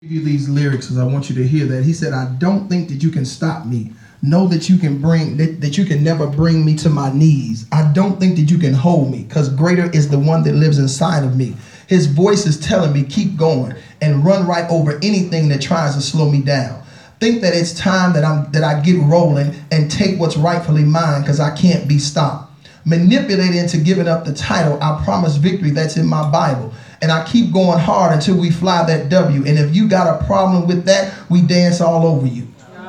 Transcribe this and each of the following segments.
give you these lyrics because I want you to hear that. He said, I don't think that you can stop me. Know that you can bring that, that you can never bring me to my knees. I don't think that you can hold me because greater is the one that lives inside of me. His voice is telling me, keep going and run right over anything that tries to slow me down. Think that it's time that I'm that I get rolling and take what's rightfully mine because I can't be stopped. Manipulated into giving up the title, I promise victory that's in my Bible and I keep going hard until we fly that W. And if you got a problem with that, we dance all over you.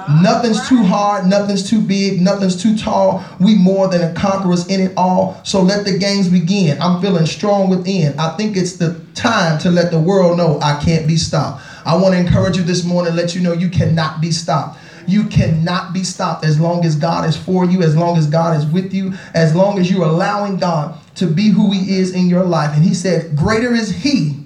Nothing's too hard, nothing's too big, nothing's too tall. We more than a conquerors in it all. So let the games begin. I'm feeling strong within. I think it's the time to let the world know I can't be stopped. I want to encourage you this morning, let you know you cannot be stopped. You cannot be stopped as long as God is for you, as long as God is with you, as long as you're allowing God to be who He is in your life. And He said, Greater is He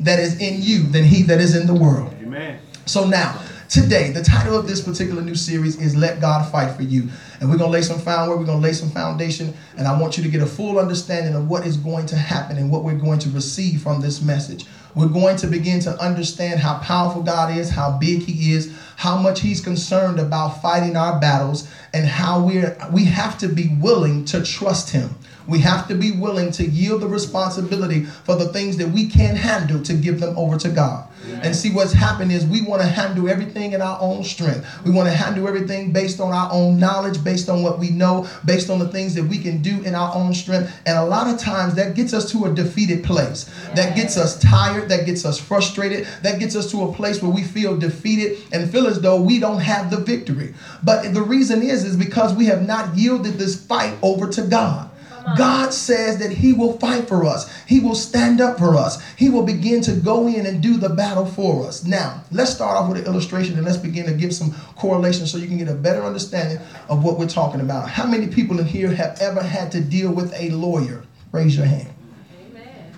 that is in you than He that is in the world. Amen. So now, today, the title of this particular new series is Let God Fight for You. And we're going to lay some groundwork, we're going to lay some foundation, and I want you to get a full understanding of what is going to happen and what we're going to receive from this message. We're going to begin to understand how powerful God is, how big He is, how much He's concerned about fighting our battles, and how we're we have to be willing to trust Him. We have to be willing to yield the responsibility for the things that we can't handle to give them over to God. And see what's happened is we want to handle everything in our own strength. We want to handle everything based on our own knowledge, based on what we know, based on the things that we can do in our own strength. And a lot of times that gets us to a defeated place. That gets us tired, that gets us frustrated, that gets us to a place where we feel defeated and feel as though we don't have the victory. But the reason is is because we have not yielded this fight over to God. God says that He will fight for us. He will stand up for us. He will begin to go in and do the battle for us. Now, let's start off with an illustration and let's begin to give some correlation so you can get a better understanding of what we're talking about. How many people in here have ever had to deal with a lawyer? Raise your hand. Amen.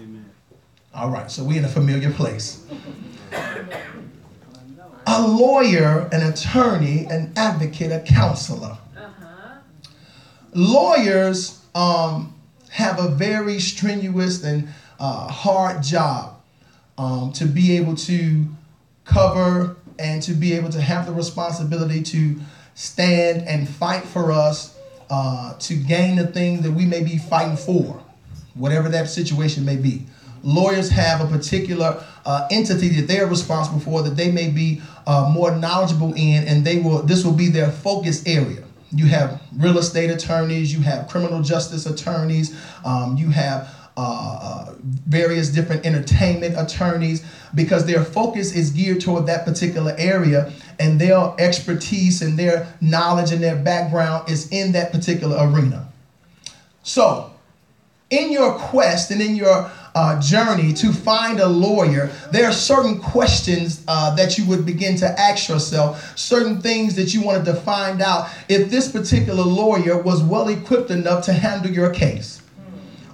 Amen. All right, so we're in a familiar place. A lawyer, an attorney, an advocate, a counselor. Uh-huh. Lawyers um, have a very strenuous and uh, hard job um, to be able to cover and to be able to have the responsibility to stand and fight for us uh, to gain the thing that we may be fighting for, whatever that situation may be. Lawyers have a particular uh, entity that they are responsible for that they may be uh, more knowledgeable in, and they will. This will be their focus area. You have real estate attorneys, you have criminal justice attorneys, um, you have uh, uh, various different entertainment attorneys because their focus is geared toward that particular area and their expertise and their knowledge and their background is in that particular arena. So, in your quest and in your uh, journey to find a lawyer, there are certain questions uh, that you would begin to ask yourself, certain things that you wanted to find out if this particular lawyer was well equipped enough to handle your case.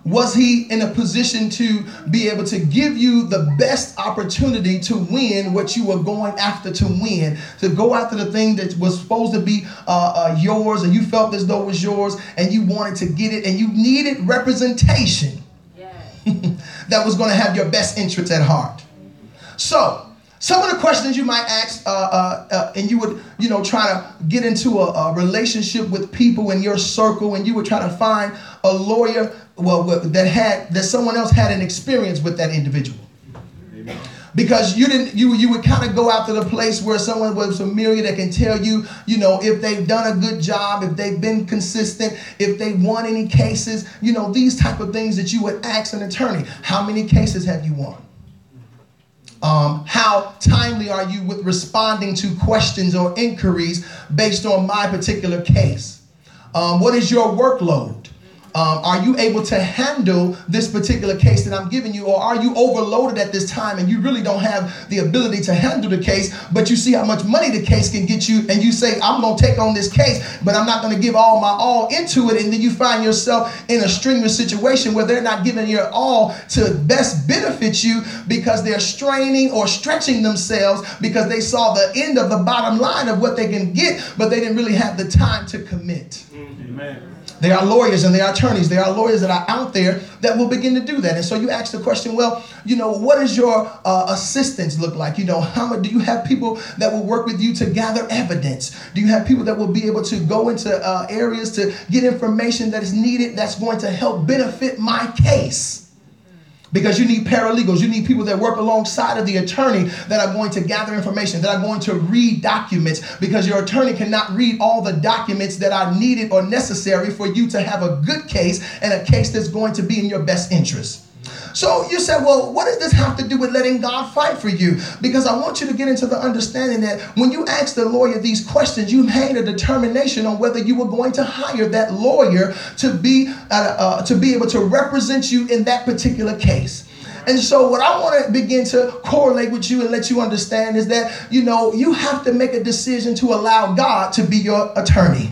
Was he in a position to be able to give you the best opportunity to win what you were going after to win? To go after the thing that was supposed to be uh, uh, yours and you felt as though it was yours and you wanted to get it and you needed representation that was going to have your best interests at heart. So, some of the questions you might ask, uh, uh, uh, and you would, you know, try to get into a, a, relationship with people in your circle, and you would try to find a lawyer, well, that had that someone else had an experience with that individual. Amen because you didn't you you would kind of go out to the place where someone was familiar that can tell you you know if they've done a good job if they've been consistent if they won any cases you know these type of things that you would ask an attorney. How many cases have you won? Um, how timely are you with responding to questions or inquiries based on my particular case? Um, what is your workload um, are you able to handle this particular case that I'm giving you, or are you overloaded at this time and you really don't have the ability to handle the case, but you see how much money the case can get you, and you say, I'm going to take on this case, but I'm not going to give all my all into it, and then you find yourself in a strenuous situation where they're not giving your all to best benefit you because they're straining or stretching themselves because they saw the end of the bottom line of what they can get, but they didn't really have the time to commit. Amen. There are lawyers and there are attorneys. There are lawyers that are out there that will begin to do that. And so you ask the question, well, you know, what does your uh, assistance look like? You know, how much do you have people that will work with you to gather evidence? Do you have people that will be able to go into uh, areas to get information that is needed that's going to help benefit my case? Because you need paralegals. You need people that work alongside of the attorney that are going to gather information that are going to read documents. Because your attorney cannot read all the documents that are needed or necessary for you to have a good case and a case that's going to be in your best interest so you said, well, what does this have to do with letting God fight for you? Because I want you to get into the understanding that when you ask the lawyer these questions, you made a determination on whether you were going to hire that lawyer to be uh, uh, to be able to represent you in that particular case. And so, what I want to begin to correlate with you and let you understand is that, you know, you have to make a decision to allow God to be your attorney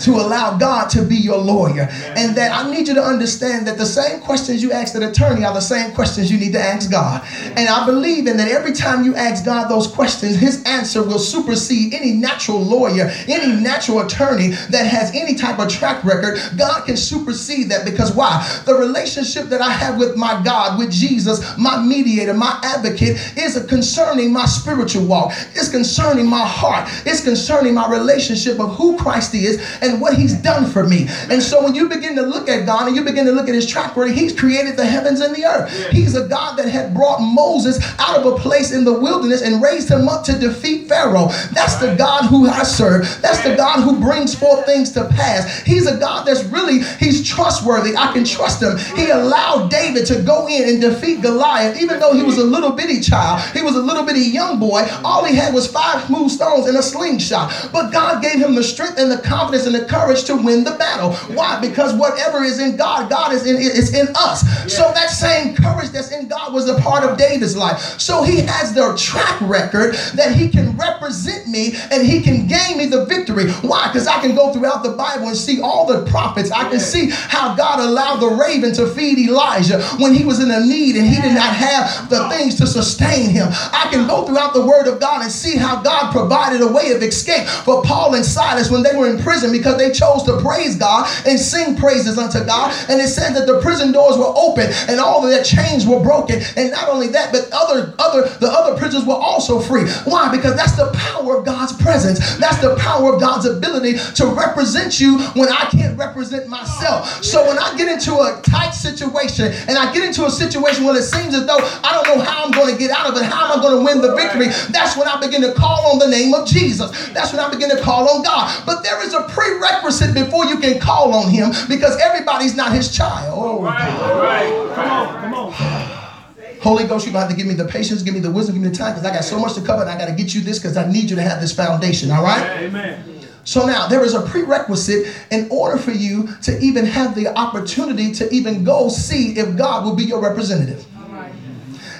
to allow God to be your lawyer. And that I need you to understand that the same questions you ask an attorney are the same questions you need to ask God. And I believe in that every time you ask God those questions, his answer will supersede any natural lawyer, any natural attorney that has any type of track record. God can supersede that because why? The relationship that I have with my God, with Jesus, my mediator, my advocate, is concerning my spiritual walk. It's concerning my heart. It's concerning my relationship of who Christ is and what he's done for me. And so when you begin to look at God and you begin to look at his track record, he's created the heavens and the earth. He's a God that had brought Moses out of a place in the wilderness and raised him up to defeat Pharaoh. That's the God who I serve. That's the God who brings forth things to pass. He's a God that's really, he's trustworthy. I can trust him. He allowed David to go in and defeat Goliath, even though he was a little bitty child. He was a little bitty young boy. All he had was five smooth stones and a slingshot. But God gave him the strength and the confidence confidence and the courage to win the battle. Why? Because whatever is in God, God is in is in us. So that same courage that's in God was a part of David's life. So he has the track record that he can represent me and he can gain me the victory. Why? Because I can go throughout the Bible and see all the prophets. I can see how God allowed the raven to feed Elijah when he was in a need and he did not have the things to sustain him. I can go throughout the word of God and see how God provided a way of escape for Paul and Silas when they were in prison prison because they chose to praise God and sing praises unto God. And it said that the prison doors were open and all of their chains were broken. And not only that, but other other the other prisoners were also free. Why? Because that's the power of God's presence. That's the power of God's ability to represent you when I can't represent myself. So when I get into a tight situation and I get into a situation where it seems as though I don't know how I'm going to get out of it, how am I going to win the victory? That's when I begin to call on the name of Jesus. That's when I begin to call on God. But there is a prerequisite before you can call on him because everybody's not his child. Oh, right, right. Come on, come on. Holy Ghost, you're going to have to give me the patience, give me the wisdom, give me the time because I got so much to cover and I got to get you this because I need you to have this foundation, all right? Amen. So now there is a prerequisite in order for you to even have the opportunity to even go see if God will be your representative.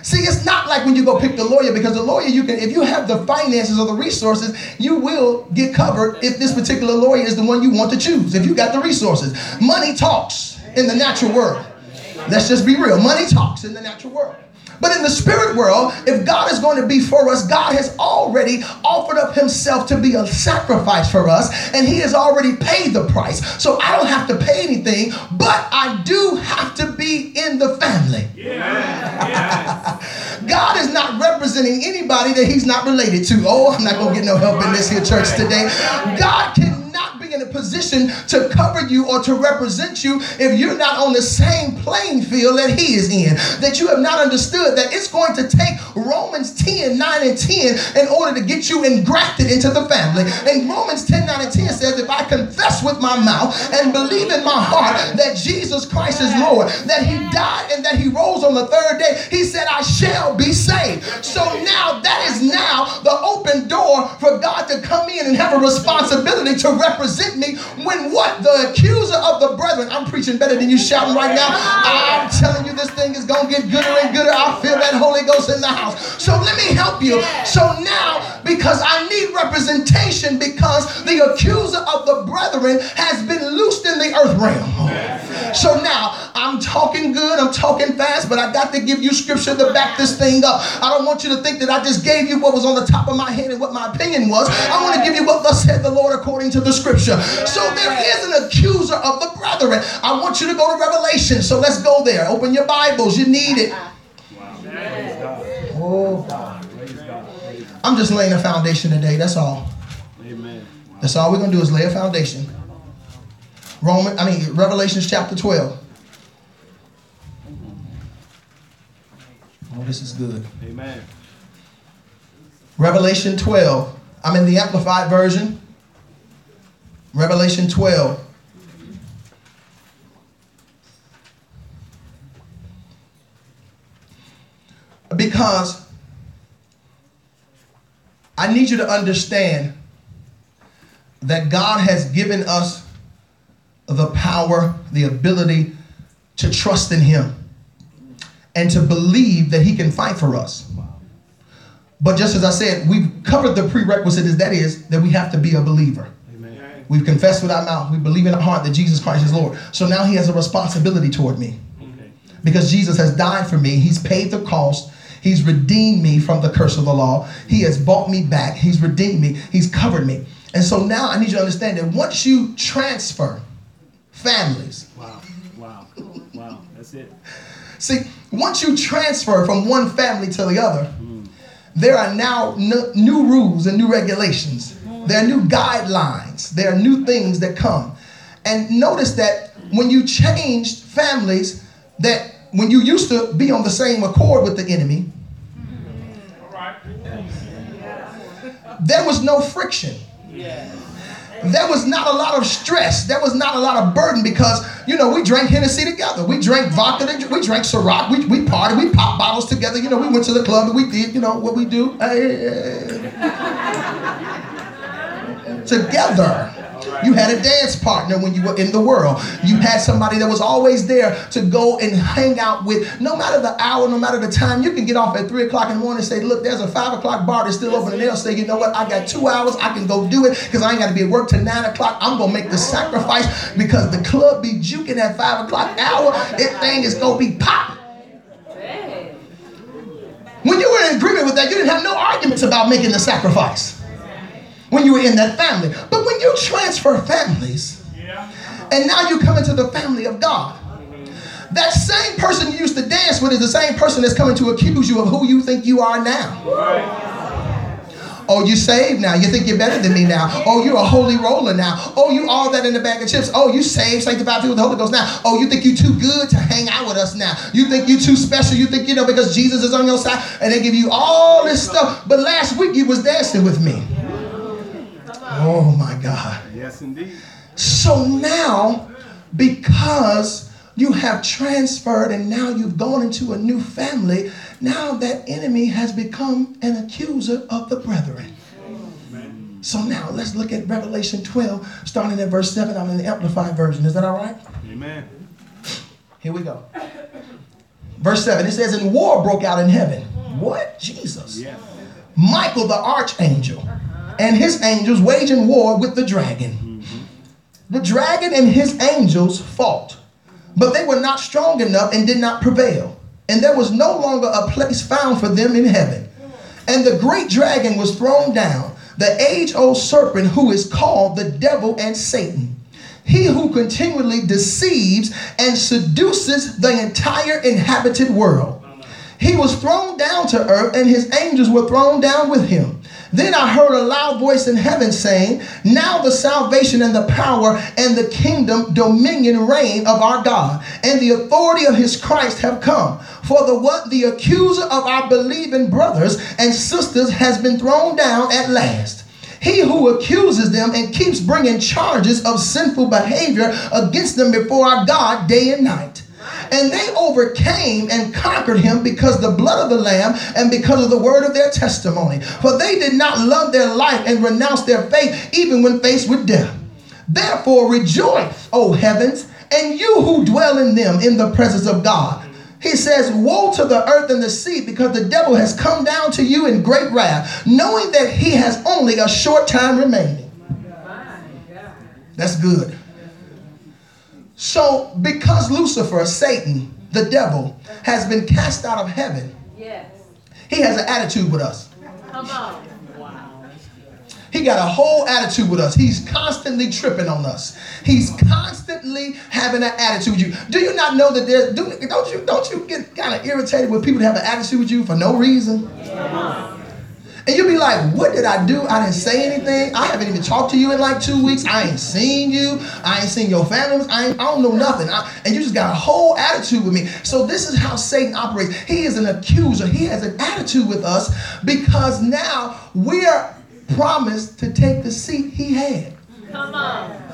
See, it's not like when you go pick the lawyer because the lawyer you can, if you have the finances or the resources, you will get covered if this particular lawyer is the one you want to choose. If you got the resources, money talks in the natural world. Let's just be real. Money talks in the natural world. But in the spirit world, if God is going to be for us, God has already offered up himself to be a sacrifice for us, and he has already paid the price. So I don't have to pay anything, but I do have to be in the family. Yeah. God is not representing anybody that he's not related to. Oh, I'm not going to get no help in this here church today. God can in a position to cover you or to represent you if you're not on the same playing field that he is in. That you have not understood that it's going to take Romans 10, 9, and 10 in order to get you engrafted into the family. And Romans 10, 9, and 10 says, If I confess with my mouth and believe in my heart that Jesus Christ is Lord, that he died and that he rose on the third day, he said, I shall be saved. So now that is now the open door for God to come in and have a responsibility to represent me when what? The accuser of the brethren. I'm preaching better than you shouting right now. I'm telling you, this thing is going to get gooder and gooder I feel that Holy Ghost in the house. So let me help you. So now, because I need representation because the accuser of the brethren has been loosed in the earth realm. So now I'm talking good, I'm talking fast, but I got to give you scripture to back this thing up. I don't want you to think that I just gave you what was on the top of my head and what my opinion was. I want to give you what thus said the Lord according to the scripture. So there is an accuser of the brethren. I want you to go to Revelation. So let's go there. Open your Bibles. You need it. Uh-uh. Oh God. I'm just laying a foundation today. That's all. Amen. That's all we're gonna do is lay a foundation. Roman, I mean Revelations chapter 12. Oh, this is good. Amen. Revelation 12. I'm in the Amplified Version. Revelation 12. Because I need you to understand that God has given us the power, the ability to trust in Him and to believe that He can fight for us. But just as I said, we've covered the prerequisite is that is that we have to be a believer. We've confessed with our mouth, we believe in our heart that Jesus Christ is Lord. So now He has a responsibility toward me. Because Jesus has died for me, He's paid the cost. He's redeemed me from the curse of the law. He has bought me back. He's redeemed me. He's covered me. And so now I need you to understand that once you transfer families. Wow. Wow. Wow. That's it. See, once you transfer from one family to the other, mm. there are now n- new rules and new regulations. There are new guidelines. There are new things that come. And notice that when you changed families, that when you used to be on the same accord with the enemy, there was no friction. There was not a lot of stress. There was not a lot of burden because, you know, we drank Hennessy together. We drank vodka. We drank Ciroc. We, we partied. We popped bottles together. You know, we went to the club and we did, you know, what we do. Together. You had a dance partner when you were in the world. You had somebody that was always there to go and hang out with. No matter the hour, no matter the time, you can get off at 3 o'clock in the morning and say, Look, there's a 5 o'clock bar that's still open. And they'll say, You know what? I got two hours. I can go do it because I ain't got to be at work till 9 o'clock. I'm going to make the sacrifice because the club be juking at 5 o'clock hour. That thing is going to be popping. When you were in agreement with that, you didn't have no arguments about making the sacrifice when you were in that family. But when you transfer families, and now you come into the family of God, that same person you used to dance with is the same person that's coming to accuse you of who you think you are now. Oh, you saved now. You think you're better than me now. Oh, you're a holy roller now. Oh, you all that in the bag of chips. Oh, you saved, sanctified, filled with the Holy Ghost now. Oh, you think you're too good to hang out with us now. You think you're too special. You think, you know, because Jesus is on your side. And they give you all this stuff. But last week you was dancing with me. Oh my God. Yes, indeed. So now, because you have transferred and now you've gone into a new family, now that enemy has become an accuser of the brethren. So now let's look at Revelation 12, starting at verse 7. I'm in the Amplified Version. Is that all right? Amen. Here we go. Verse 7 it says, And war broke out in heaven. What? Jesus. Yeah. Michael the archangel and his angels waging war with the dragon. Mm-hmm. The dragon and his angels fought, but they were not strong enough and did not prevail. And there was no longer a place found for them in heaven. And the great dragon was thrown down, the age old serpent who is called the devil and Satan. He who continually deceives and seduces the entire inhabited world. He was thrown down to earth, and his angels were thrown down with him. Then I heard a loud voice in heaven saying, Now the salvation and the power and the kingdom, dominion, reign of our God, and the authority of his Christ have come. For the what the accuser of our believing brothers and sisters has been thrown down at last. He who accuses them and keeps bringing charges of sinful behavior against them before our God day and night. And they overcame and conquered him because the blood of the Lamb and because of the word of their testimony. For they did not love their life and renounce their faith even when faced with death. Therefore rejoice, O heavens, and you who dwell in them in the presence of God. He says, Woe to the earth and the sea, because the devil has come down to you in great wrath, knowing that he has only a short time remaining. That's good. So, because Lucifer, Satan, the devil, has been cast out of heaven, yes. he has an attitude with us. Come on. He got a whole attitude with us. He's constantly tripping on us. He's constantly having an attitude with you. Do you not know that there? Do, not you don't you get kind of irritated with people that have an attitude with you for no reason? Yeah. And you'll be like, what did I do? I didn't say anything. I haven't even talked to you in like two weeks. I ain't seen you. I ain't seen your family. I, I don't know nothing. I, and you just got a whole attitude with me. So this is how Satan operates. He is an accuser. He has an attitude with us because now we are promised to take the seat he had. Come on.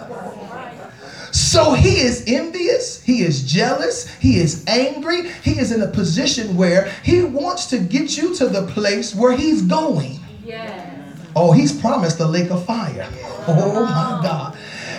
So he is envious, he is jealous, he is angry, he is in a position where he wants to get you to the place where he's going. Yes. Oh, he's promised the lake of fire. Oh my God.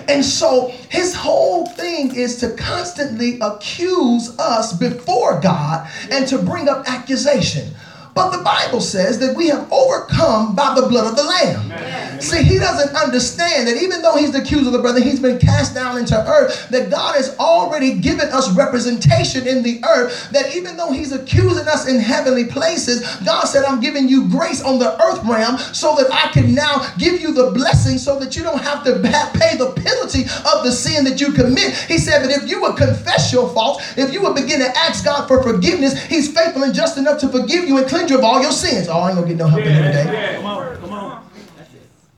And so his whole thing is to constantly accuse us before God and to bring up accusation. But the Bible says that we have overcome by the blood of the Lamb. Amen. See, he doesn't understand that even though he's the accuser of the brother, he's been cast down into earth, that God has already given us representation in the earth, that even though he's accusing us in heavenly places, God said, I'm giving you grace on the earth realm so that I can now give you the blessing so that you don't have to pay the penalty of the sin that you commit. He said that if you would confess your faults, if you would begin to ask God for forgiveness, he's faithful and just enough to forgive you and cleanse you of all your sins. Oh, I ain't gonna get no help yeah, in here today. Yeah, come on, come on.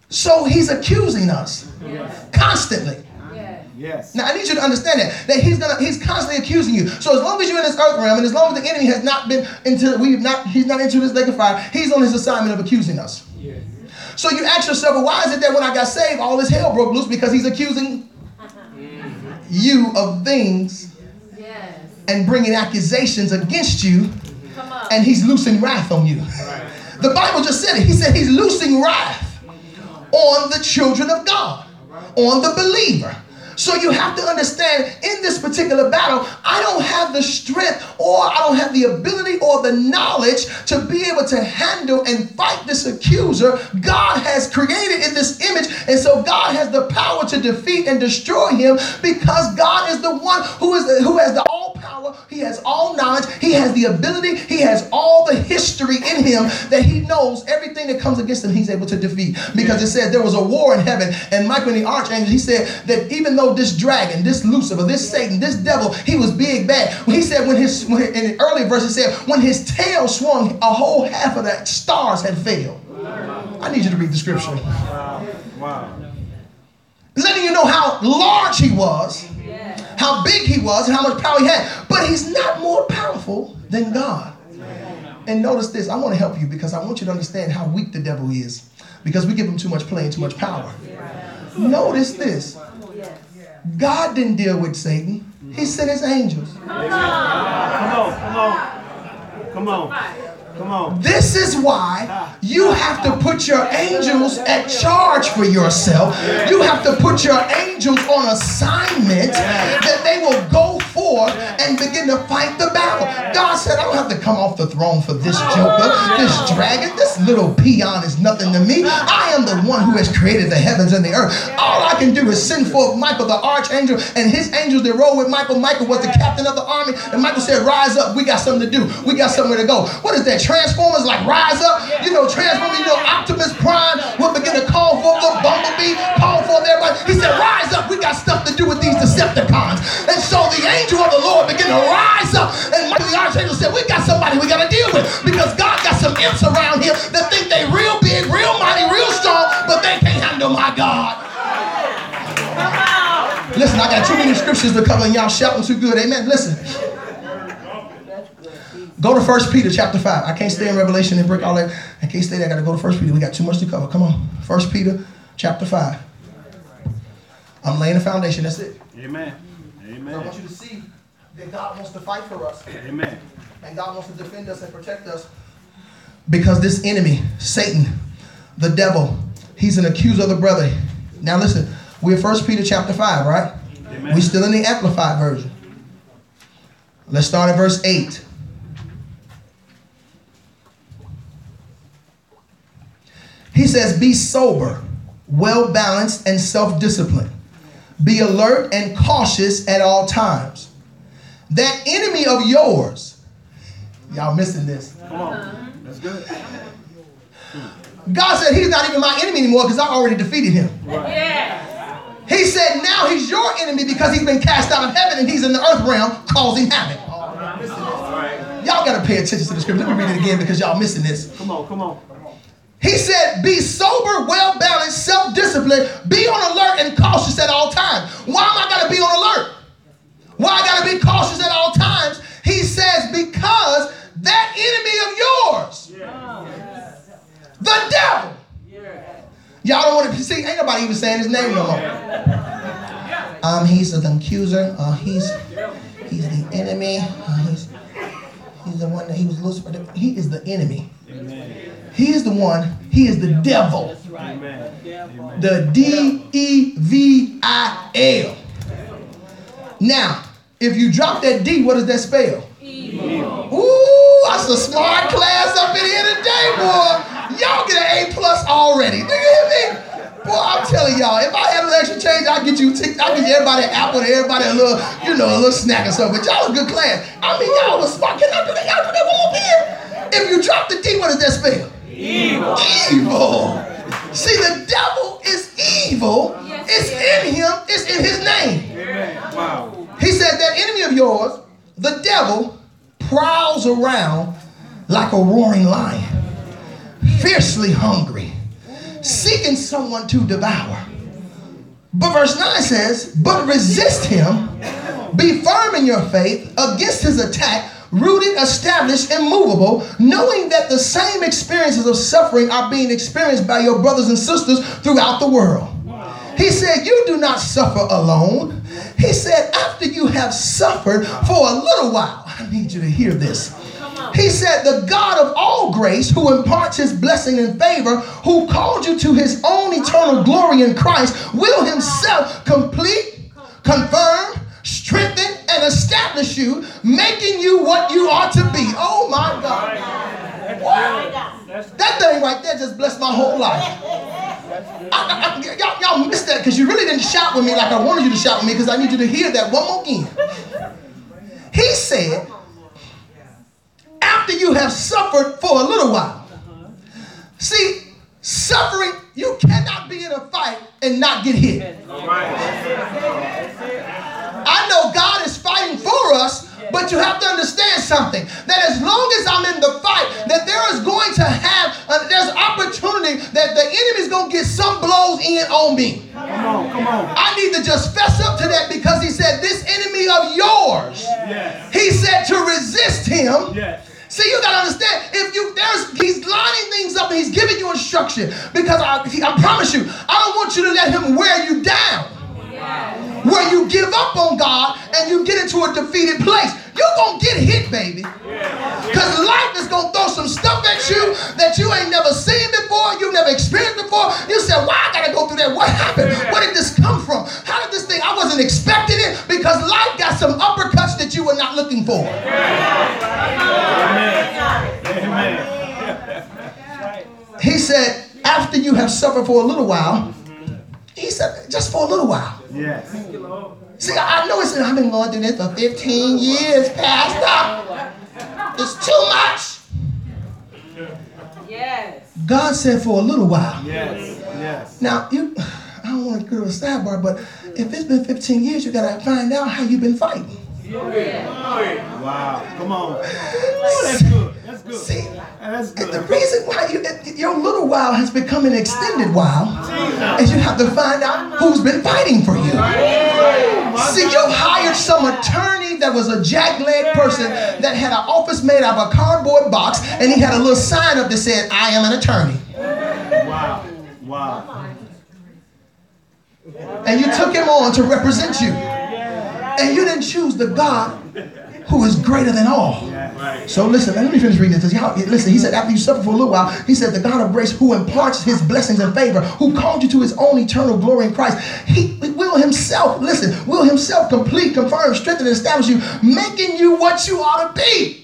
So he's accusing us yes. constantly. Yes. Now I need you to understand that that he's gonna he's constantly accusing you. So as long as you're in this earth realm, and as long as the enemy has not been into we've not he's not into this lake of fire, he's on his assignment of accusing us. Yes. So you ask yourself, well, why is it that when I got saved, all this hell broke loose? Because he's accusing you of things yes. and bringing accusations against you and he's loosing wrath on you. The Bible just said it. He said he's loosing wrath on the children of God, on the believer. So you have to understand in this particular battle, I don't have the strength or I don't have the ability or the knowledge to be able to handle and fight this accuser. God has created in this image, and so God has the power to defeat and destroy him because God is the one who is who has the all power, he has all knowledge, he has the ability, he has all the history in him that he knows everything that comes against him, he's able to defeat. Because it said there was a war in heaven, and Michael and the archangel, he said that even though this dragon, this Lucifer, this Satan, this devil, he was big bad. He said when his when, in the early verse, he said when his tail swung, a whole half of the stars had failed. I need you to read the scripture. Wow. wow. Letting you know how large he was how big he was and how much power he had. But he's not more powerful than God. And notice this, I want to help you because I want you to understand how weak the devil is because we give him too much play and too much power. Notice this God didn't deal with Satan, he mm-hmm. sent his angels. Come on, come on, come on. Come on. This is why you have to put your angels at charge for yourself. You have to put your angels on assignment that they will go forth and begin to fight the battle. God said, I don't have to come off the throne for this joker, this dragon, this little peon is nothing to me. I am the one who has created the heavens and the earth. All I can do is send forth Michael the archangel and his angels that rode with Michael. Michael was the captain of the army, and Michael said, Rise up, we got something to do. We got somewhere to go. What is that? Transformers like rise up. You know, Transformers, you know, Optimus Prime will begin to call for the Bumblebee, call everybody. He said, rise up. We got stuff to do with these Decepticons. And so the angel of the Lord began to rise up. And the Archangel said, we got somebody we got to deal with. Because God got some imps around here that think they real big, real mighty, real strong, but they can't handle my God. Listen, I got too many scriptures to cover and y'all shouting too good. Amen. Listen. Go to First Peter chapter 5. I can't stay in Revelation and break all that. I can't stay there. I got to go to First Peter. We got too much to cover. Come on. First Peter chapter 5. I'm laying a foundation. That's it. Amen. Amen. I want you to see that God wants to fight for us. Amen. And God wants to defend us and protect us. Because this enemy, Satan, the devil, he's an accuser of the brother. Now listen, we're First Peter chapter 5, right? Amen. We're still in the Amplified version. Let's start at verse 8. He says, Be sober, well balanced, and self disciplined. Be alert and cautious at all times. That enemy of yours, y'all missing this. Come on. That's good. God said he's not even my enemy anymore because I already defeated him. Yes. He said now he's your enemy because he's been cast out of heaven and he's in the earth realm causing havoc. Y'all got to pay attention to the scripture. Let me read it again because y'all missing this. Come on, come on. He said, Be sober, well balanced, self disciplined, be on alert and cautious at all times. Why am I got to be on alert? Why I got to be cautious at all times? He says, Because that enemy of yours, the devil, y'all don't want to see, ain't nobody even saying his name no more. Um, he's the accuser. Uh, he's he's the enemy. Uh, he's he's the one that he was Lucifer. He is the enemy. He is the one. He is the devil. Amen. Amen. The D E V I L. Now, if you drop that D, what does that spell? Evil. Ooh, that's a smart class up in here today, boy. Y'all get an A plus already. Nigga, hear me? Boy, I'm telling y'all, if I had a little extra change, I'd get you, t- I'd get everybody an apple and everybody a little, you know, a little snack or something. But y'all a good class. I mean, y'all was smart. Can I do that? Y'all do that one more? If you drop the D, what does that spell? Evil. Evil. See, the devil is evil. It's in him. It's in his name. Amen. Wow. He said that enemy of yours, the devil, prowls around like a roaring lion, fiercely hungry, seeking someone to devour. But verse 9 says, But resist him, be firm in your faith against his attack, rooted, established, immovable, knowing that the same experiences of suffering are being experienced by your brothers and sisters throughout the world. He said, You do not suffer alone. He said, After you have suffered for a little while, I need you to hear this. He said, The God of all grace, who imparts his blessing and favor, who called you to his own eternal glory in Christ, will himself complete, confirm, strengthen, and establish you, making you what you are to be. Oh my God. That thing right there just blessed my whole life. I, I, I, y'all, y'all missed that because you really didn't shout with me like I wanted you to shout with me because I need you to hear that one more again. He said, after you have suffered for a little while. See, suffering, you cannot be in a fight and not get hit. I know God is fighting for us, but you have to understand something that as long as I'm in the fight, that there is going to have, uh, there's opportunity that the enemy's going to get some blows in on me. Come on, come on. I need to just fess up to that because he said, This enemy of yours, Yes. he said to resist him. Yes. See, you gotta understand. If you there's, he's lining things up and he's giving you instruction because I, I promise you, I don't want you to let him wear you down, where you give up on God and you get into a defeated place. You're gonna get hit, baby, because life is gonna throw some stuff at you that you ain't never seen before, you've never experienced before. You said, "Why I gotta go through that? What happened? Where did this come from? How did this thing? I wasn't expecting it because life got some uppercuts that you were not looking for." He said, after you have suffered for a little while, he said, just for a little while. Yes. See, I know it's, I've been going through this for 15 years, Pastor. It's too much. Yes. God said for a little while. Yes. Yes. Now, you, I don't want to go to a sidebar, but if it's been 15 years, you got to find out how you've been fighting. Wow. Come on. Oh, that's good. That's good. See, That's the reason why you, your little while has become an extended while is you have to find out who's been fighting for you. Oh, See, you hired some attorney that was a jackleg person that had an office made out of a cardboard box, and he had a little sign up that said, I am an attorney. Wow. Wow. And you took him on to represent you. And you didn't choose the God who is greater than all. So listen, let me finish reading this. Y'all, listen, he said, after you suffer for a little while, he said, the God of grace who imparts his blessings and favor, who called you to his own eternal glory in Christ, he will himself, listen, will himself complete, confirm, strengthen, and establish you, making you what you ought to be.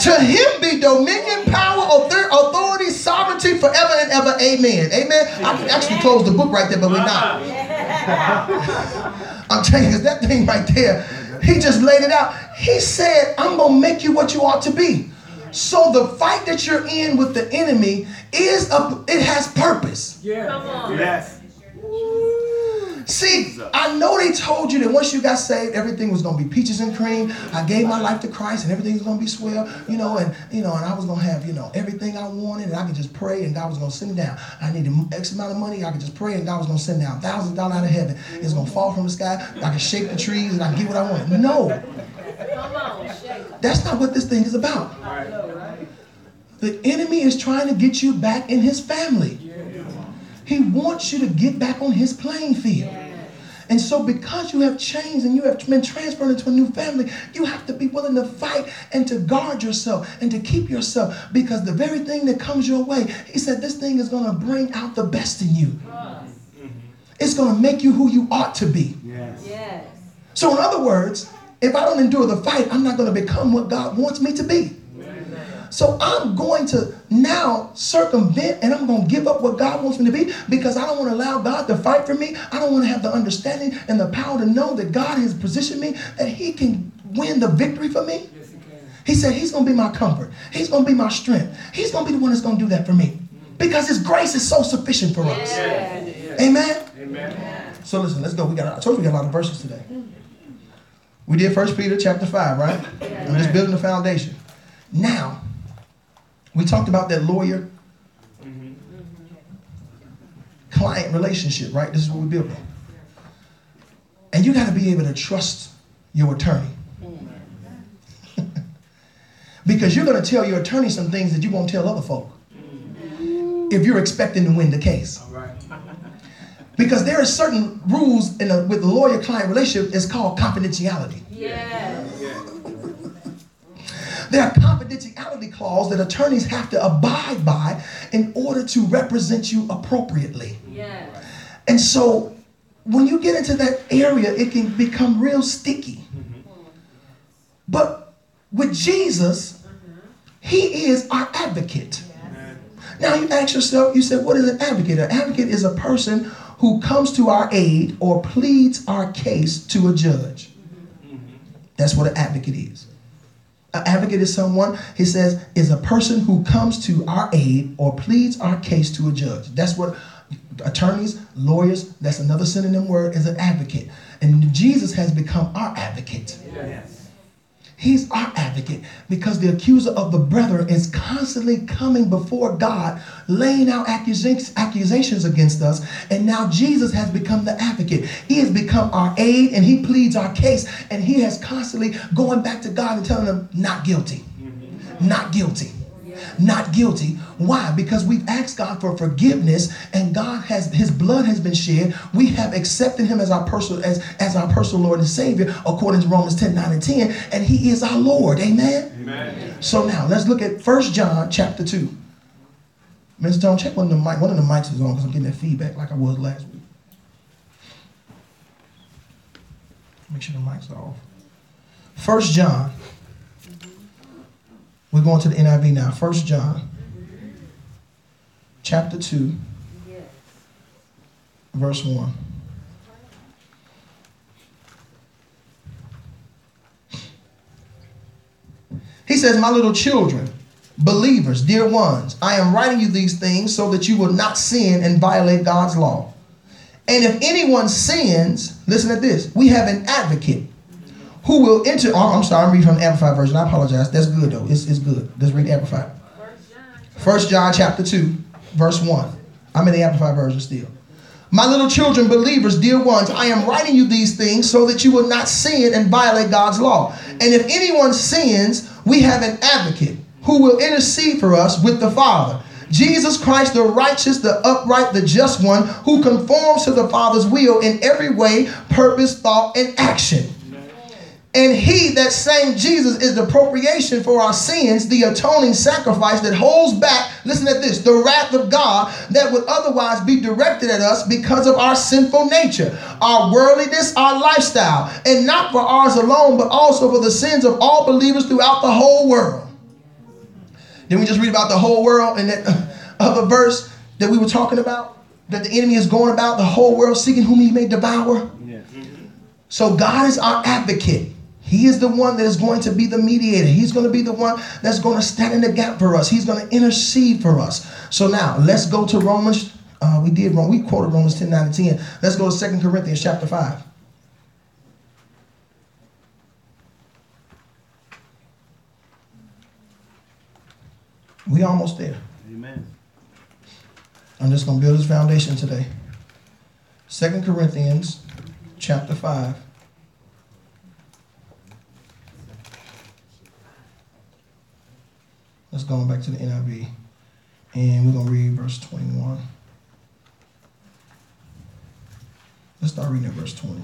To him be dominion, power, authority, sovereignty forever and ever. Amen. Amen. I can actually close the book right there, but we're not. I'm telling you, that thing right there, he just laid it out. He said, I'm going to make you what you ought to be. So the fight that you're in with the enemy is a, it has purpose. Yeah. Yes. See, I know they told you that once you got saved, everything was gonna be peaches and cream. I gave my life to Christ, and everything was gonna be swell, you know, and you know, and I was gonna have, you know, everything I wanted, and I could just pray, and God was gonna send it down. I needed X amount of money, I could just pray, and God was gonna send down thousands dollars out of heaven. It's gonna fall from the sky. I can shake the trees, and I can get what I want. No, that's not what this thing is about. The enemy is trying to get you back in his family. He wants you to get back on his playing field. And so, because you have changed and you have been transferred into a new family, you have to be willing to fight and to guard yourself and to keep yourself because the very thing that comes your way, he said, this thing is going to bring out the best in you. It's going to make you who you ought to be. Yes. Yes. So, in other words, if I don't endure the fight, I'm not going to become what God wants me to be. So I'm going to now circumvent and I'm going to give up what God wants me to be because I don't want to allow God to fight for me. I don't want to have the understanding and the power to know that God has positioned me, that He can win the victory for me. He said He's going to be my comfort. He's going to be my strength. He's going to be the one that's going to do that for me because His grace is so sufficient for us. Amen? Amen. So listen, let's go. We got I told you we got a lot of verses today. We did First Peter chapter 5, right? I'm just building the foundation. Now, we talked about that lawyer mm-hmm. client relationship, right? This is what we're building. And you got to be able to trust your attorney. Mm-hmm. because you're going to tell your attorney some things that you won't tell other folk mm-hmm. if you're expecting to win the case. Because there are certain rules in a, with the lawyer client relationship, it's called confidentiality. Yes. There are confidentiality clauses that attorneys have to abide by in order to represent you appropriately. Yes. And so when you get into that area, it can become real sticky. Mm-hmm. But with Jesus, mm-hmm. he is our advocate. Now you ask yourself, you said, what is an advocate? An advocate is a person who comes to our aid or pleads our case to a judge. Mm-hmm. That's what an advocate is. An advocate is someone, he says, is a person who comes to our aid or pleads our case to a judge. That's what attorneys, lawyers, that's another synonym word, is an advocate. And Jesus has become our advocate. Yes. He's our advocate because the accuser of the brethren is constantly coming before God, laying out accusations against us. And now Jesus has become the advocate. He has become our aid and he pleads our case. And he has constantly going back to God and telling them, not guilty, mm-hmm. not guilty not guilty. Why? Because we've asked God for forgiveness and God has his blood has been shed. We have accepted him as our personal as, as our personal Lord and Savior according to Romans 10, 9, and 10. And he is our Lord. Amen. Amen. So now let's look at First John chapter 2. Mr. John, check one of the mic. One of the mics is on because I'm getting that feedback like I was last week. Make sure the mics are off. First John we're going to the NIV now. First John, chapter 2, verse 1. He says, My little children, believers, dear ones, I am writing you these things so that you will not sin and violate God's law. And if anyone sins, listen to this we have an advocate who will enter. Oh, I'm sorry, I'm reading from the Amplified version. I apologize. That's good though. It's, it's good. Let's read the Amplified. First John chapter 2, verse 1. I'm in the Amplified version still. My little children, believers, dear ones, I am writing you these things so that you will not sin and violate God's law. And if anyone sins, we have an advocate who will intercede for us with the Father. Jesus Christ, the righteous, the upright, the just one, who conforms to the Father's will in every way, purpose, thought, and action. And he, that same Jesus, is the appropriation for our sins, the atoning sacrifice that holds back, listen at this, the wrath of God that would otherwise be directed at us because of our sinful nature, our worldliness, our lifestyle, and not for ours alone, but also for the sins of all believers throughout the whole world. Didn't we just read about the whole world in that other verse that we were talking about? That the enemy is going about the whole world seeking whom he may devour. Yeah. So God is our advocate. He is the one that is going to be the mediator. He's going to be the one that's going to stand in the gap for us. He's going to intercede for us. So now let's go to Romans. Uh, we did wrong. We quoted Romans 10, 9, and 10. Let's go to Second Corinthians chapter 5. We almost there. Amen. I'm just going to build this foundation today. Second Corinthians chapter 5. Let's go back to the NIV. And we're going to read verse 21. Let's start reading at verse 20.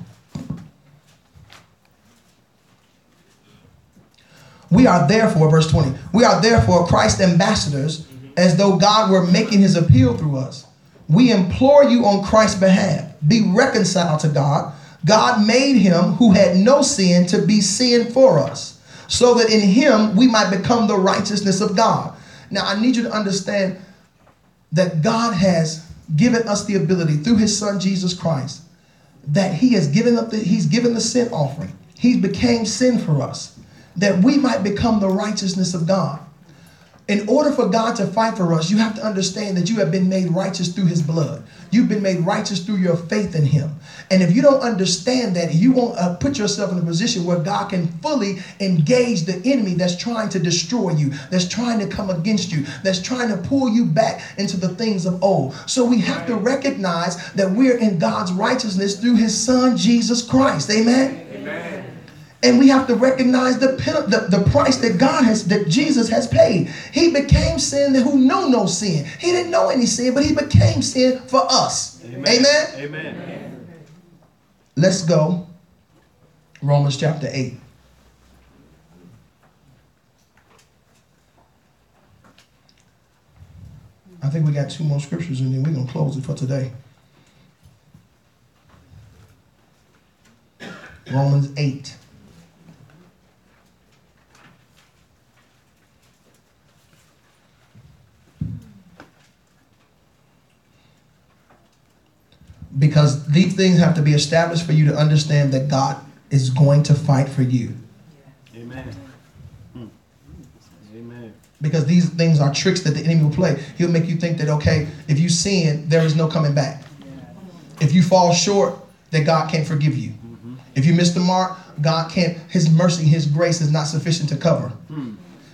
We are therefore, verse 20, we are therefore Christ's ambassadors, mm-hmm. as though God were making his appeal through us. We implore you on Christ's behalf, be reconciled to God. God made him who had no sin to be sin for us, so that in him we might become the righteousness of God. Now, I need you to understand that God has given us the ability through his son Jesus Christ that he has given up the he's given the sin offering. He became sin for us that we might become the righteousness of God. In order for God to fight for us, you have to understand that you have been made righteous through his blood. You've been made righteous through your faith in him. And if you don't understand that, you won't uh, put yourself in a position where God can fully engage the enemy that's trying to destroy you, that's trying to come against you, that's trying to pull you back into the things of old. So we have to recognize that we're in God's righteousness through his son, Jesus Christ. Amen. And we have to recognize the, the, the price that God has, that Jesus has paid. He became sin who knew no sin. He didn't know any sin, but he became sin for us. Amen. Amen. Amen. Let's go. Romans chapter 8. I think we got two more scriptures and then we're going to close it for today. Romans 8. Because these things have to be established for you to understand that God is going to fight for you. Amen. Hmm. Amen. Because these things are tricks that the enemy will play. He'll make you think that, okay, if you sin, there is no coming back. If you fall short, that God can't forgive you. Mm-hmm. If you miss the mark, God can't, His mercy, His grace is not sufficient to cover.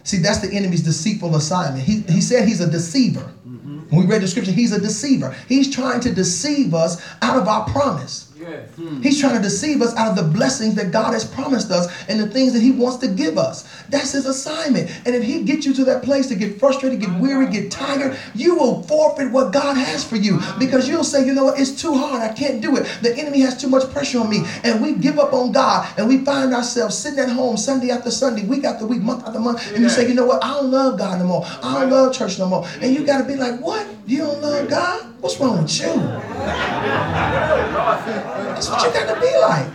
See, that's the enemy's deceitful assignment. He, he said he's a deceiver. Mm-hmm. When we read the scripture, he's a deceiver. He's trying to deceive us out of our promise. Hmm. He's trying to deceive us out of the blessings that God has promised us and the things that He wants to give us. That's His assignment. And if He gets you to that place to get frustrated, get weary, get tired, you will forfeit what God has for you because you'll say, you know what, it's too hard. I can't do it. The enemy has too much pressure on me. And we give up on God and we find ourselves sitting at home Sunday after Sunday, week after week, month after month. And you say, you know what, I don't love God no more. I don't love church no more. And you got to be like, what? You don't love God? What's wrong with you? That's what you got to be like.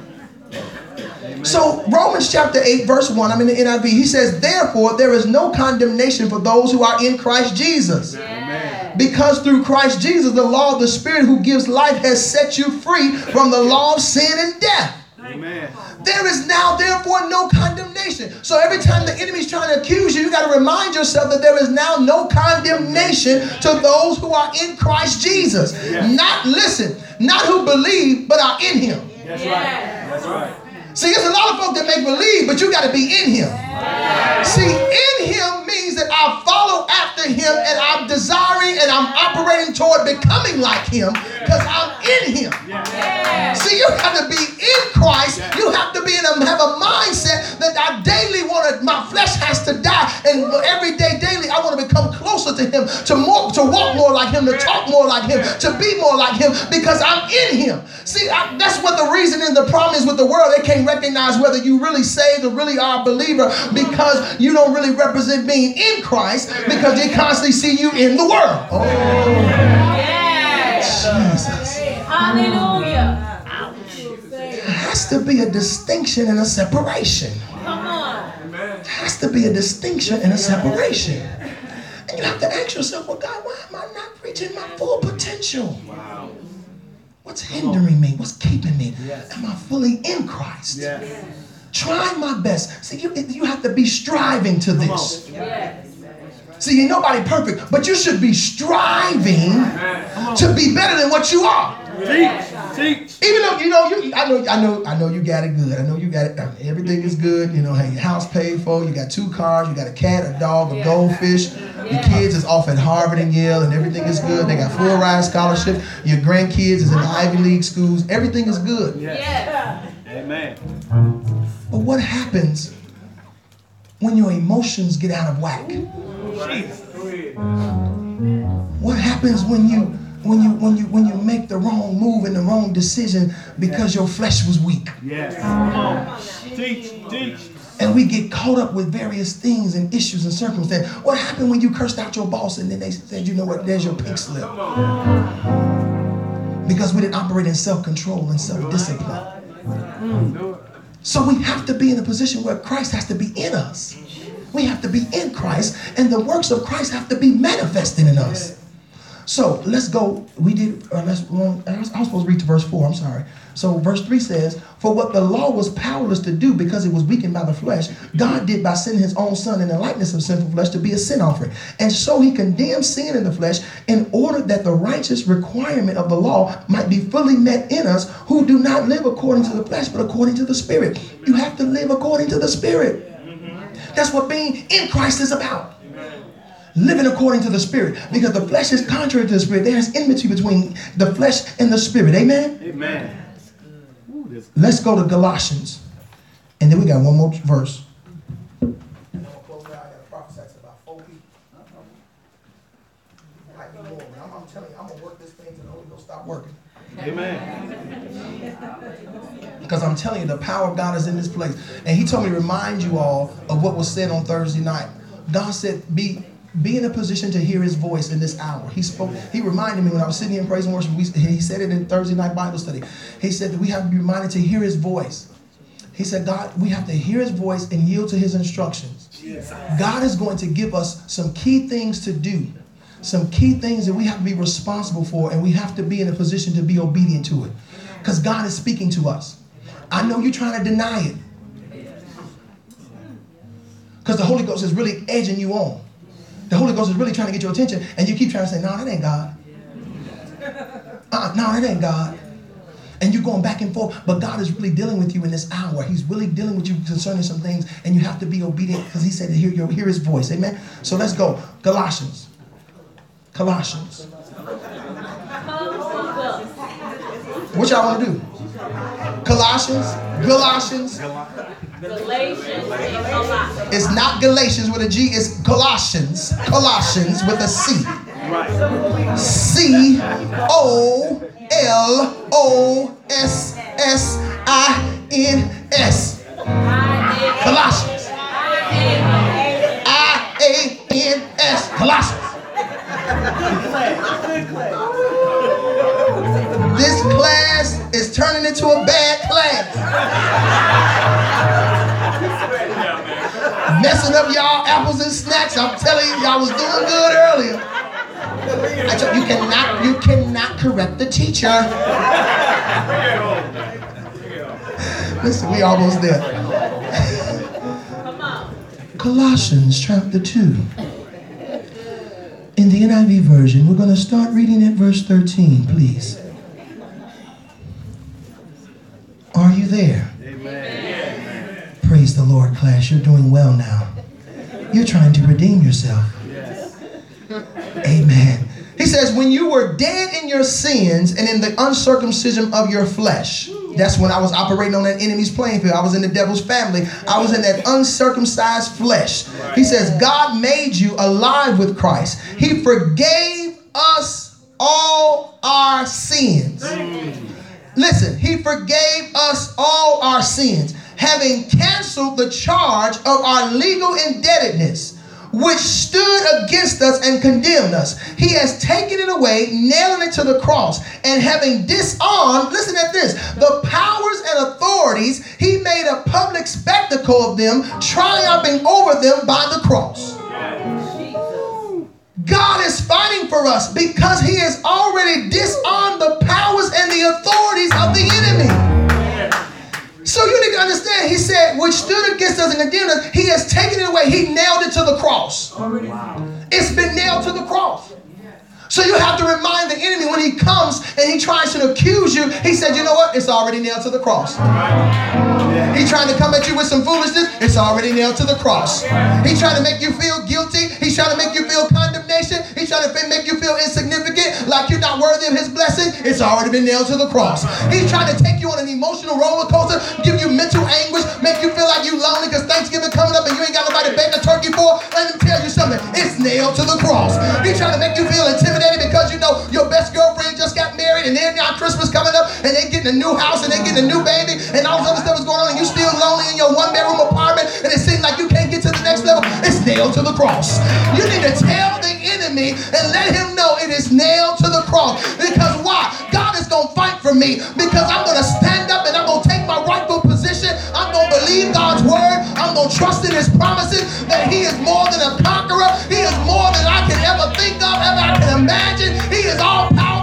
So Romans chapter 8, verse 1, I'm in the NIV. He says, Therefore, there is no condemnation for those who are in Christ Jesus. Amen. Because through Christ Jesus, the law of the Spirit who gives life has set you free from the law of sin and death. Amen. There is now, therefore, no condemnation. So every time the enemy is trying to accuse you, you got to remind yourself that there is now no condemnation to those who are in Christ Jesus. Not, listen, not who believe, but are in him. That's right. That's right. See, there's a lot of folk that make believe, but you got to be in him. See, in him means that I follow after him and I'm desiring and I'm operating toward becoming like him because I'm in him. See, you have to be in Christ. You have to be in a, have a mindset that I daily want to, my flesh has to die. And every day, daily, I want to become closer to him, to more, to walk more like him, to talk more like him, to be more like him because I'm in him. See, I, that's what the reason and the problem is with the world. They can't recognize whether you really saved or really are a believer because you don't really represent being in Christ because they constantly see you in the world. Oh, Jesus. Hallelujah. There has to be a distinction and a separation. Come on. There has to be a distinction and a separation. And you have to ask yourself, well, God, why am I not reaching my full potential? What's hindering me? What's keeping me? Am I fully in Christ? Trying my best. See, you, you have to be striving to this. Yes. See, ain't nobody perfect, but you should be striving to be better than what you are. Teach. Teach. Even though you know you, I know, I know, I know you got it good. I know you got it. Um, everything is good. You know, hey, your house paid for. You got two cars. You got a cat, a dog, a goldfish. Your kids is off at Harvard and Yale, and everything is good. They got full ride scholarships. Your grandkids is in Ivy League schools. Everything is good. Yes. Amen. But what happens when your emotions get out of whack? What happens when you when you when you when you make the wrong move and the wrong decision because your flesh was weak? Yes. Come on. Teach. Teach. And we get caught up with various things and issues and circumstances. What happened when you cursed out your boss and then they said, you know what, there's your pink slip? Because we didn't operate in self-control and self-discipline. So we have to be in a position where Christ has to be in us. We have to be in Christ, and the works of Christ have to be manifested in us. So let's go. We did. Uh, let's. Well, I was supposed to read to verse four. I'm sorry. So verse three says, "For what the law was powerless to do because it was weakened by the flesh, God did by sending His own Son in the likeness of sinful flesh to be a sin offering, and so He condemned sin in the flesh in order that the righteous requirement of the law might be fully met in us who do not live according to the flesh but according to the Spirit. You have to live according to the Spirit. That's what being in Christ is about." Living according to the spirit because the flesh is contrary to the spirit there's enmity between the flesh and the spirit amen Amen. Ooh, let's go to galatians and then we got one more verse working. Amen. because I'm telling you, the power of God is in this place. And He told me to remind you all of what was said on Thursday night. God said, "Be be in a position to hear His voice in this hour." He spoke. He reminded me when I was sitting in praise and worship. We, he said it in Thursday night Bible study. He said that we have to be reminded to hear His voice. He said, God, we have to hear His voice and yield to His instructions. God is going to give us some key things to do, some key things that we have to be responsible for, and we have to be in a position to be obedient to it. Because God is speaking to us. I know you're trying to deny it. Because the Holy Ghost is really edging you on. The Holy Ghost is really trying to get your attention, and you keep trying to say, No, that ain't God. Uh, no, that ain't God. And you're going back and forth, but God is really dealing with you in this hour. He's really dealing with you concerning some things, and you have to be obedient because He said to hear, your, hear His voice. Amen. So let's go. Colossians. Colossians. What y'all want to do? Colossians. Galatians. Galatians. It's not Galatians with a G. It's Colossians. Colossians with a C. C O L O S S I N S. Colossians. I A N S. Colossians. This class is turning into a bad class. Messing up y'all apples and snacks. I'm telling you, y'all was doing good earlier. I told you cannot you cannot correct the teacher. Listen, we almost there. Colossians chapter 2. In the NIV version, we're going to start reading at verse 13, please. Are you there? Praise the Lord, class. You're doing well now. You're trying to redeem yourself. Amen. He says, when you were dead in your sins and in the uncircumcision of your flesh. That's when I was operating on that enemy's playing field. I was in the devil's family. I was in that uncircumcised flesh. He says, God made you alive with Christ. He forgave us all our sins. Listen, he forgave us all our sins, having canceled the charge of our legal indebtedness which stood against us and condemned us. He has taken it away, nailing it to the cross, and having disarmed, listen at this, the powers and authorities, he made a public spectacle of them, triumphing over them by the cross. God is fighting for us because he has already disarmed the powers and the authorities of the understand, he said, which stood against us and condemned us, he has taken it away. He nailed it to the cross. Wow. It's been nailed to the cross. So you have to remind the enemy when he comes and he tries to accuse you, he said, you know what? It's already nailed to the cross. He's trying to come at you with some foolishness. It's already nailed to the cross. He's trying to make you feel guilty. He's trying to make you feel condemnation. He's trying to make you feel insignificant, like you're not worthy of his blessing. It's already been nailed to the cross. He's trying to take you on an emotional roller coaster, give you mental anguish, make you feel like you're lonely because Thanksgiving coming up and you ain't got nobody to bake a turkey for. Let me tell you something. It's nailed to the cross. He's trying to make you feel intimidated because you know your best girlfriend just got married and then now Christmas coming up and they getting a new house and they getting a new baby and all this other stuff is going on and you still lonely in your one bedroom apartment and it seems like you can't get to the next level. It's nailed to the cross. You need to tell the enemy and let him know it is nailed to the cross. Because why? God is going to fight for me because I'm going to stand up and I'm going to take my rightful position. I'm going to believe God's word. I'm going to trust in his promises that he is more than a conqueror. He is more than I can ever think of, ever I can imagine. He is all powerful,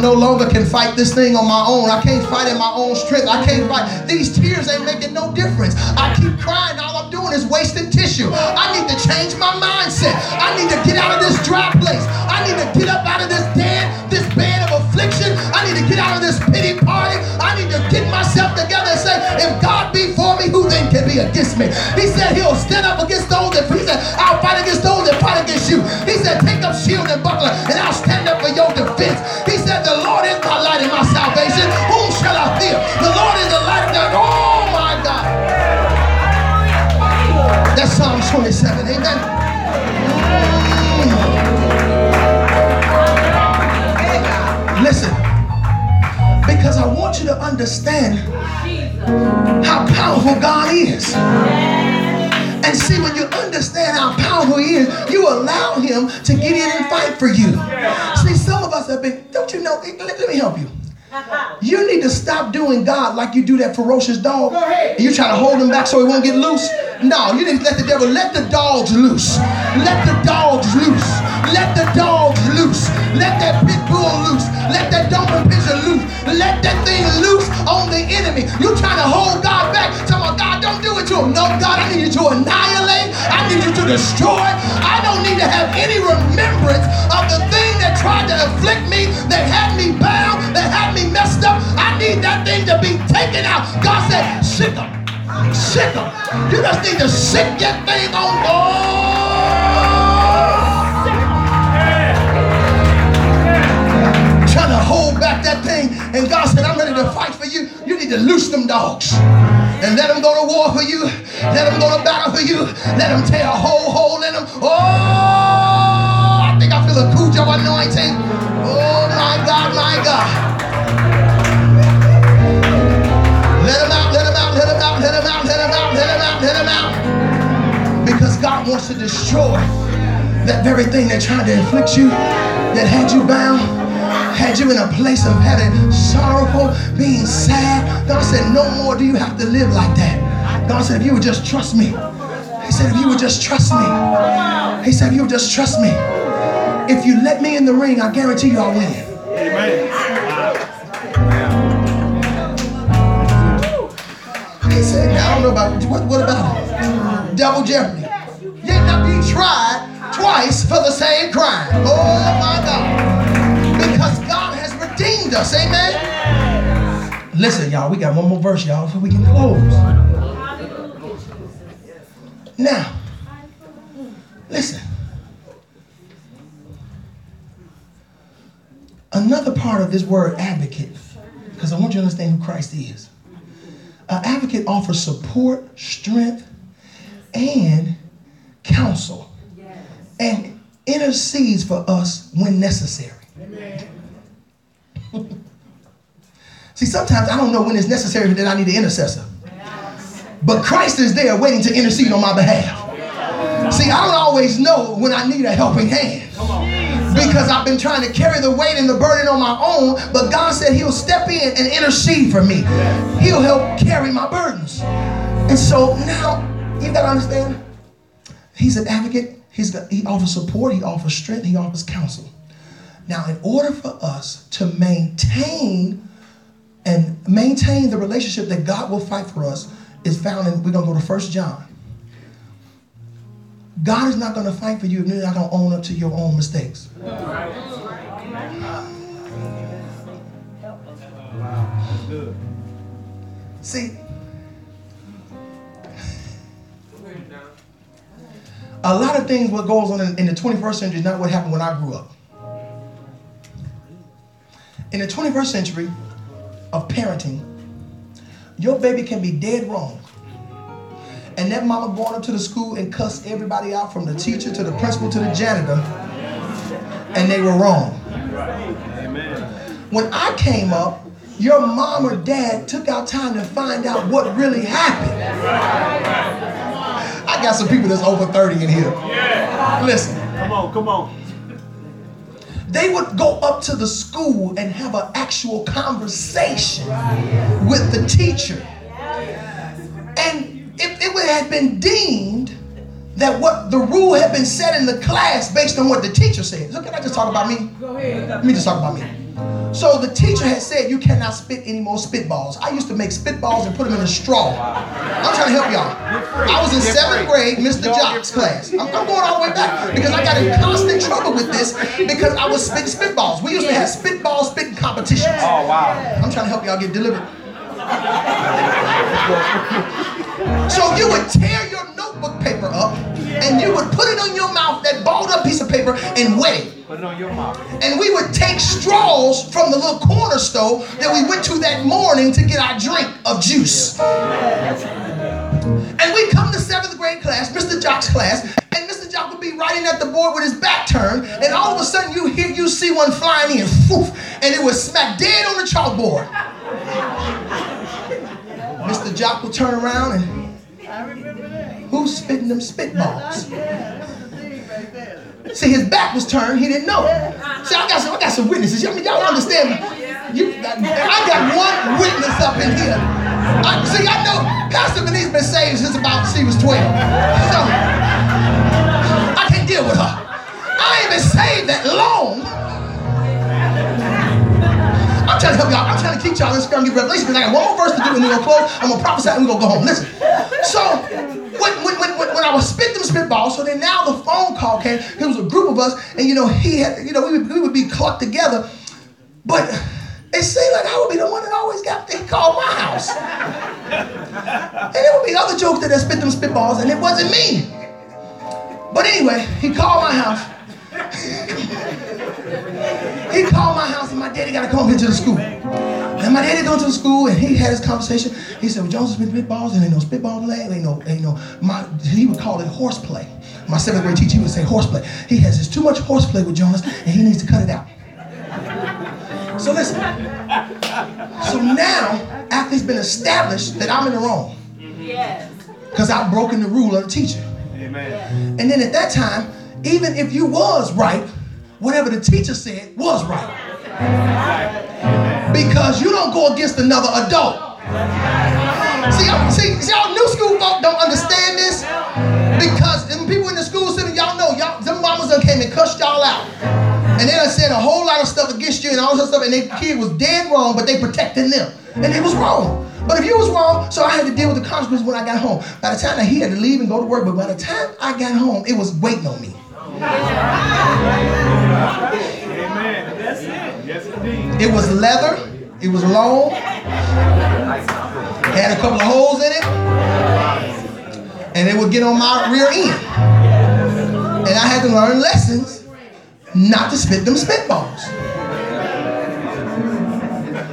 I no longer can fight this thing on my own. I can't fight in my own strength. I can't fight. These tears ain't making no difference. I keep crying. All I'm doing is wasting tissue. I need to change my mindset. I need to get out of this dry place. I need to get up out of this dead, this bed of affliction. I need to get out of this pity party. I need to get myself together and say, if God be for me, who then can be against me? Let, let me help you. You need to stop doing God like you do that ferocious dog. And you try to hold him back so he won't get loose. No, you need to let the devil, let the dogs loose. Let the dogs loose. Let the dogs loose. Let that pit bull loose. Let that Doberman pinscher loose. Let that thing loose on the enemy. You trying to hold God back. Tell my God, don't do it to him. No, God, I need you to annihilate. I need you to destroy. I don't need to have any remembrance of the thing that tried to afflict me, that had me bound, that had me messed up. I need that thing to be taken out. God said, sic them. Sic them. You just need to sic that thing on. Oh! Trying to hold back that thing. And God said, I'm ready to fight for you. You need to loose them dogs. And let them go to war for you. Let them go to battle for you. Let them tear a whole hole in them. Oh, God wants to destroy that very thing that tried to inflict you, that had you bound, had you in a place of having sorrowful, being sad. God said, no more do you have to live like that. God said, if you would just trust me. He said, if you would just trust me. He said, if you would just trust me. If you let me in the ring, I guarantee you I'll win. He said, I don't know about what, what about it? Double jeopardy. Tried twice for the same crime. Oh my God. Because God has redeemed us. Amen. Listen, y'all, we got one more verse, y'all, so we can close. Now, listen. Another part of this word advocate, because I want you to understand who Christ is. An advocate offers support, strength, and counsel, and intercedes for us when necessary. See, sometimes I don't know when it's necessary that I need an intercessor. But Christ is there waiting to intercede on my behalf. See, I don't always know when I need a helping hand. Because I've been trying to carry the weight and the burden on my own, but God said He'll step in and intercede for me. He'll help carry my burdens. And so now you gotta understand, He's an advocate, He's He offers support, He offers strength, He offers counsel. Now, in order for us to maintain and maintain the relationship that God will fight for us, is found in, we're gonna go to First John. God is not gonna fight for you if you're not gonna own up to your own mistakes. See, a lot of things what goes on in, in the 21st century is not what happened when I grew up. In the 21st century of parenting, your baby can be dead wrong. And that mama going up to the school and cuss everybody out from the teacher to the principal to the janitor, and they were wrong. When I came up, your mom or dad took out time to find out what really happened. I got some people that's over 30 in here. Yeah. Listen, Come on, come on. they would go up to the school and have an actual conversation with the teacher. And if it would have been deemed that what the rule had been set in the class based on what the teacher said. So can I just talk about me? Let me just talk about me. So the teacher had said you cannot spit any more spitballs. I used to make spitballs and put them in a straw. I'm trying to help y'all. I was in seventh grade, Mr. Jock's class. I'm, I'm going all the way back because I got in constant trouble with this because I was spitting spitballs. We used to have spitball spitting competitions. Oh, wow. I'm trying to help y'all get delivered. So you would tear your notebook paper up and you would put it on your mouth, that balled up piece of paper, and wet it. Put it on your mouth. And we would take straws from the little corner store that we went to that morning to get our drink of juice. And we come to seventh grade class, Mr. Jock's class, and Mr. Jock would be writing at the board with his back turned, and all of a sudden you hear you see one flying in, poof, and it would smack dead on the chalkboard. Mr. Jock would turn around and who's spitting them spitballs? See, his back was turned. He didn't know. See, I got some, I got some witnesses. Mean, y'all understand? You, I got one witness up in here. I, see, I know Pastor Denise been saved since about she was 12. So I can't deal with her. I ain't been saved that long. I'm trying to help y'all. I'm trying to keep y'all in Scrum Give Revelation because I got one more verse to do and then we're gonna close. I'm gonna prophesy and we're gonna go home. Listen. So when, when, when, when, I was spit them spitballs, so then now the phone call came. It was a group of us, and you know, he had, you know, we would, we would be clucked together. But it seemed like I would be the one that always got they called my house. And there would be other jokes that I spit them spitballs, and it wasn't me. But anyway, he called my house. he called my house, and my daddy got to come here to the school. And my daddy going to the school, and he had his conversation. He said, "Well, Jones spit spitballs, and ain't no spitball play, ain't no, ain't no." My he would call it horseplay. My seventh grade teacher would say horseplay. He has this too much horseplay with Jonas, and he needs to cut it out. So listen. So now, after it's been established that I'm in the wrong, Yes. because I've broken the rule of the teacher. Amen. And then at that time, even if you was right, whatever the teacher said was right. Because you don't go against another adult. See, y'all, see, y'all new school folk don't understand this because them people in the school system, y'all know, y'all, them mamas done came and cussed y'all out. And they done said a whole lot of stuff against you and all this stuff, and their kid was dead wrong, but they protecting them. And it was wrong. But if you was wrong, so I had to deal with the consequences when I got home. By the time that he had to leave and go to work, but by the time I got home, it was waiting on me. It. It was leather. It was long. Had a couple of holes in it. And it would get on my rear end. And I had to learn lessons not to spit them spitballs.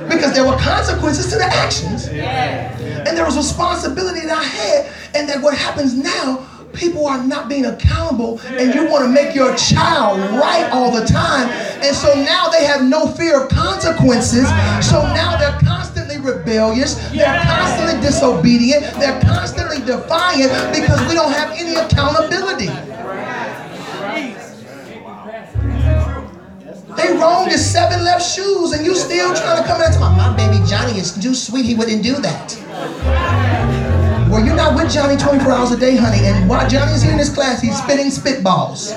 Because there were consequences to the actions. And there was responsibility that I had. And that what happens now, people are not being accountable, and you want to make your child right all the time. And so now they have no fear of consequences. So now they're constantly rebellious, they're constantly disobedient, they're constantly defiant because we don't have any accountability. They wrong is seven left shoes, and you still trying to come in and tell my baby Johnny is too sweet, he wouldn't do that. Well, you're not with Johnny 24 hours a day, honey. And while Johnny's here in this class, he's spitting spitballs.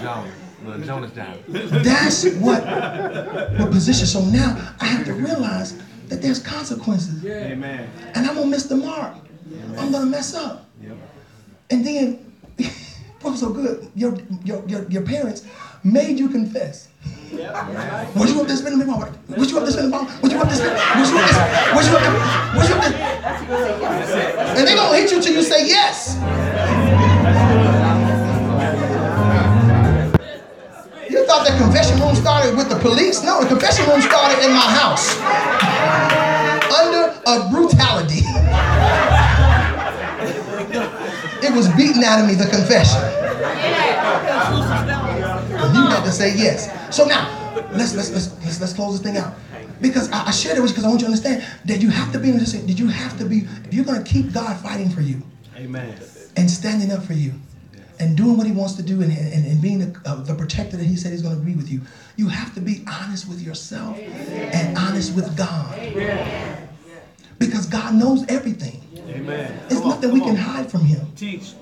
Jones, little Jonas That's what what position. So now I have to realize that there's consequences, Amen. and I'm gonna miss the mark. I'm gonna mess up. And then, what was so good? Your your your, your parents made you confess. Was you there spending the ball? Was you there spending the ball? Was you up there spending? Was you up there? Was you up there? Was you up there? And they gonna hit you till you say yes. You thought the confession room started with the police? No, the confession room started in my house. Under a brutality. It was beaten out of me, the confession. You had to say yes. So now, let's let's let's let's, let's close this thing out. Because I, I shared it with you because I want you to understand that you have to be in this. That you have to be. If you're going to keep God fighting for you Amen. and standing up for you and doing what He wants to do and, and, and being the, uh, the protector that He said He's going to be with you, you have to be honest with yourself and honest with God. Because God knows everything. Amen. It's Come on, nothing we come can on. hide from Him. Teach.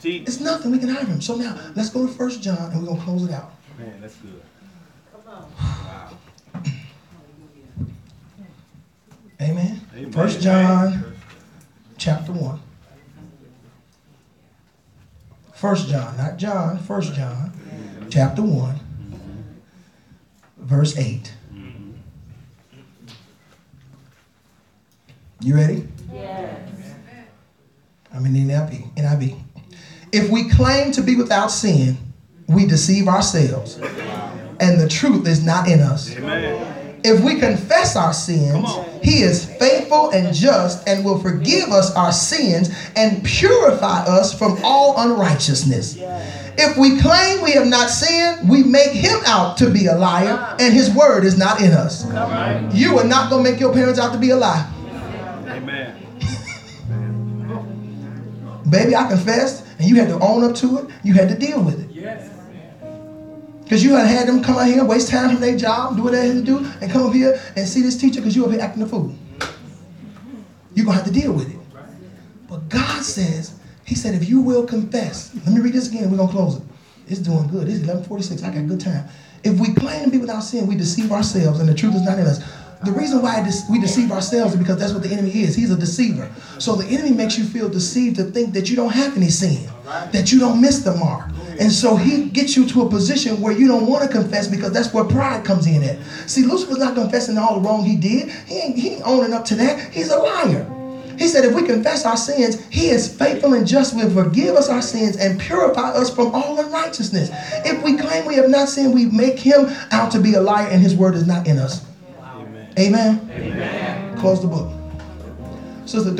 Teach. It's nothing we can hide from Him. So now let's go to First John and we're going to close it out. Man, that's good. Amen. Amen. First John chapter 1. First John, not John, First John chapter 1, verse 8. You ready? Yes. I'm in NIV. NIV. If we claim to be without sin, we deceive ourselves, and the truth is not in us. Amen. If we confess our sins, he is faithful and just and will forgive us our sins and purify us from all unrighteousness. If we claim we have not sinned, we make him out to be a liar and his word is not in us. You are not going to make your parents out to be a lie. Amen. Baby, I confessed and you had to own up to it. You had to deal with it. Because you had had them come out here, waste time from their job, do what they had to do, and come here and see this teacher because you up here acting a fool. You're going to have to deal with it. But God says, He said, if you will confess, let me read this again, we're going to close it. It's doing good. It's 1146. I got good time. If we claim to be without sin, we deceive ourselves, and the truth is not in us. The reason why we deceive ourselves is because that's what the enemy is. He's a deceiver. So the enemy makes you feel deceived to think that you don't have any sin, that you don't miss the mark. And so he gets you to a position where you don't want to confess because that's where pride comes in at. See, Lucifer's not confessing all the wrong he did. He ain't, he ain't owning up to that. He's a liar. He said, if we confess our sins, he is faithful and just will forgive us our sins and purify us from all unrighteousness. If we claim we have not sinned, we make him out to be a liar and his word is not in us. Amen. Amen. Close the book. Sister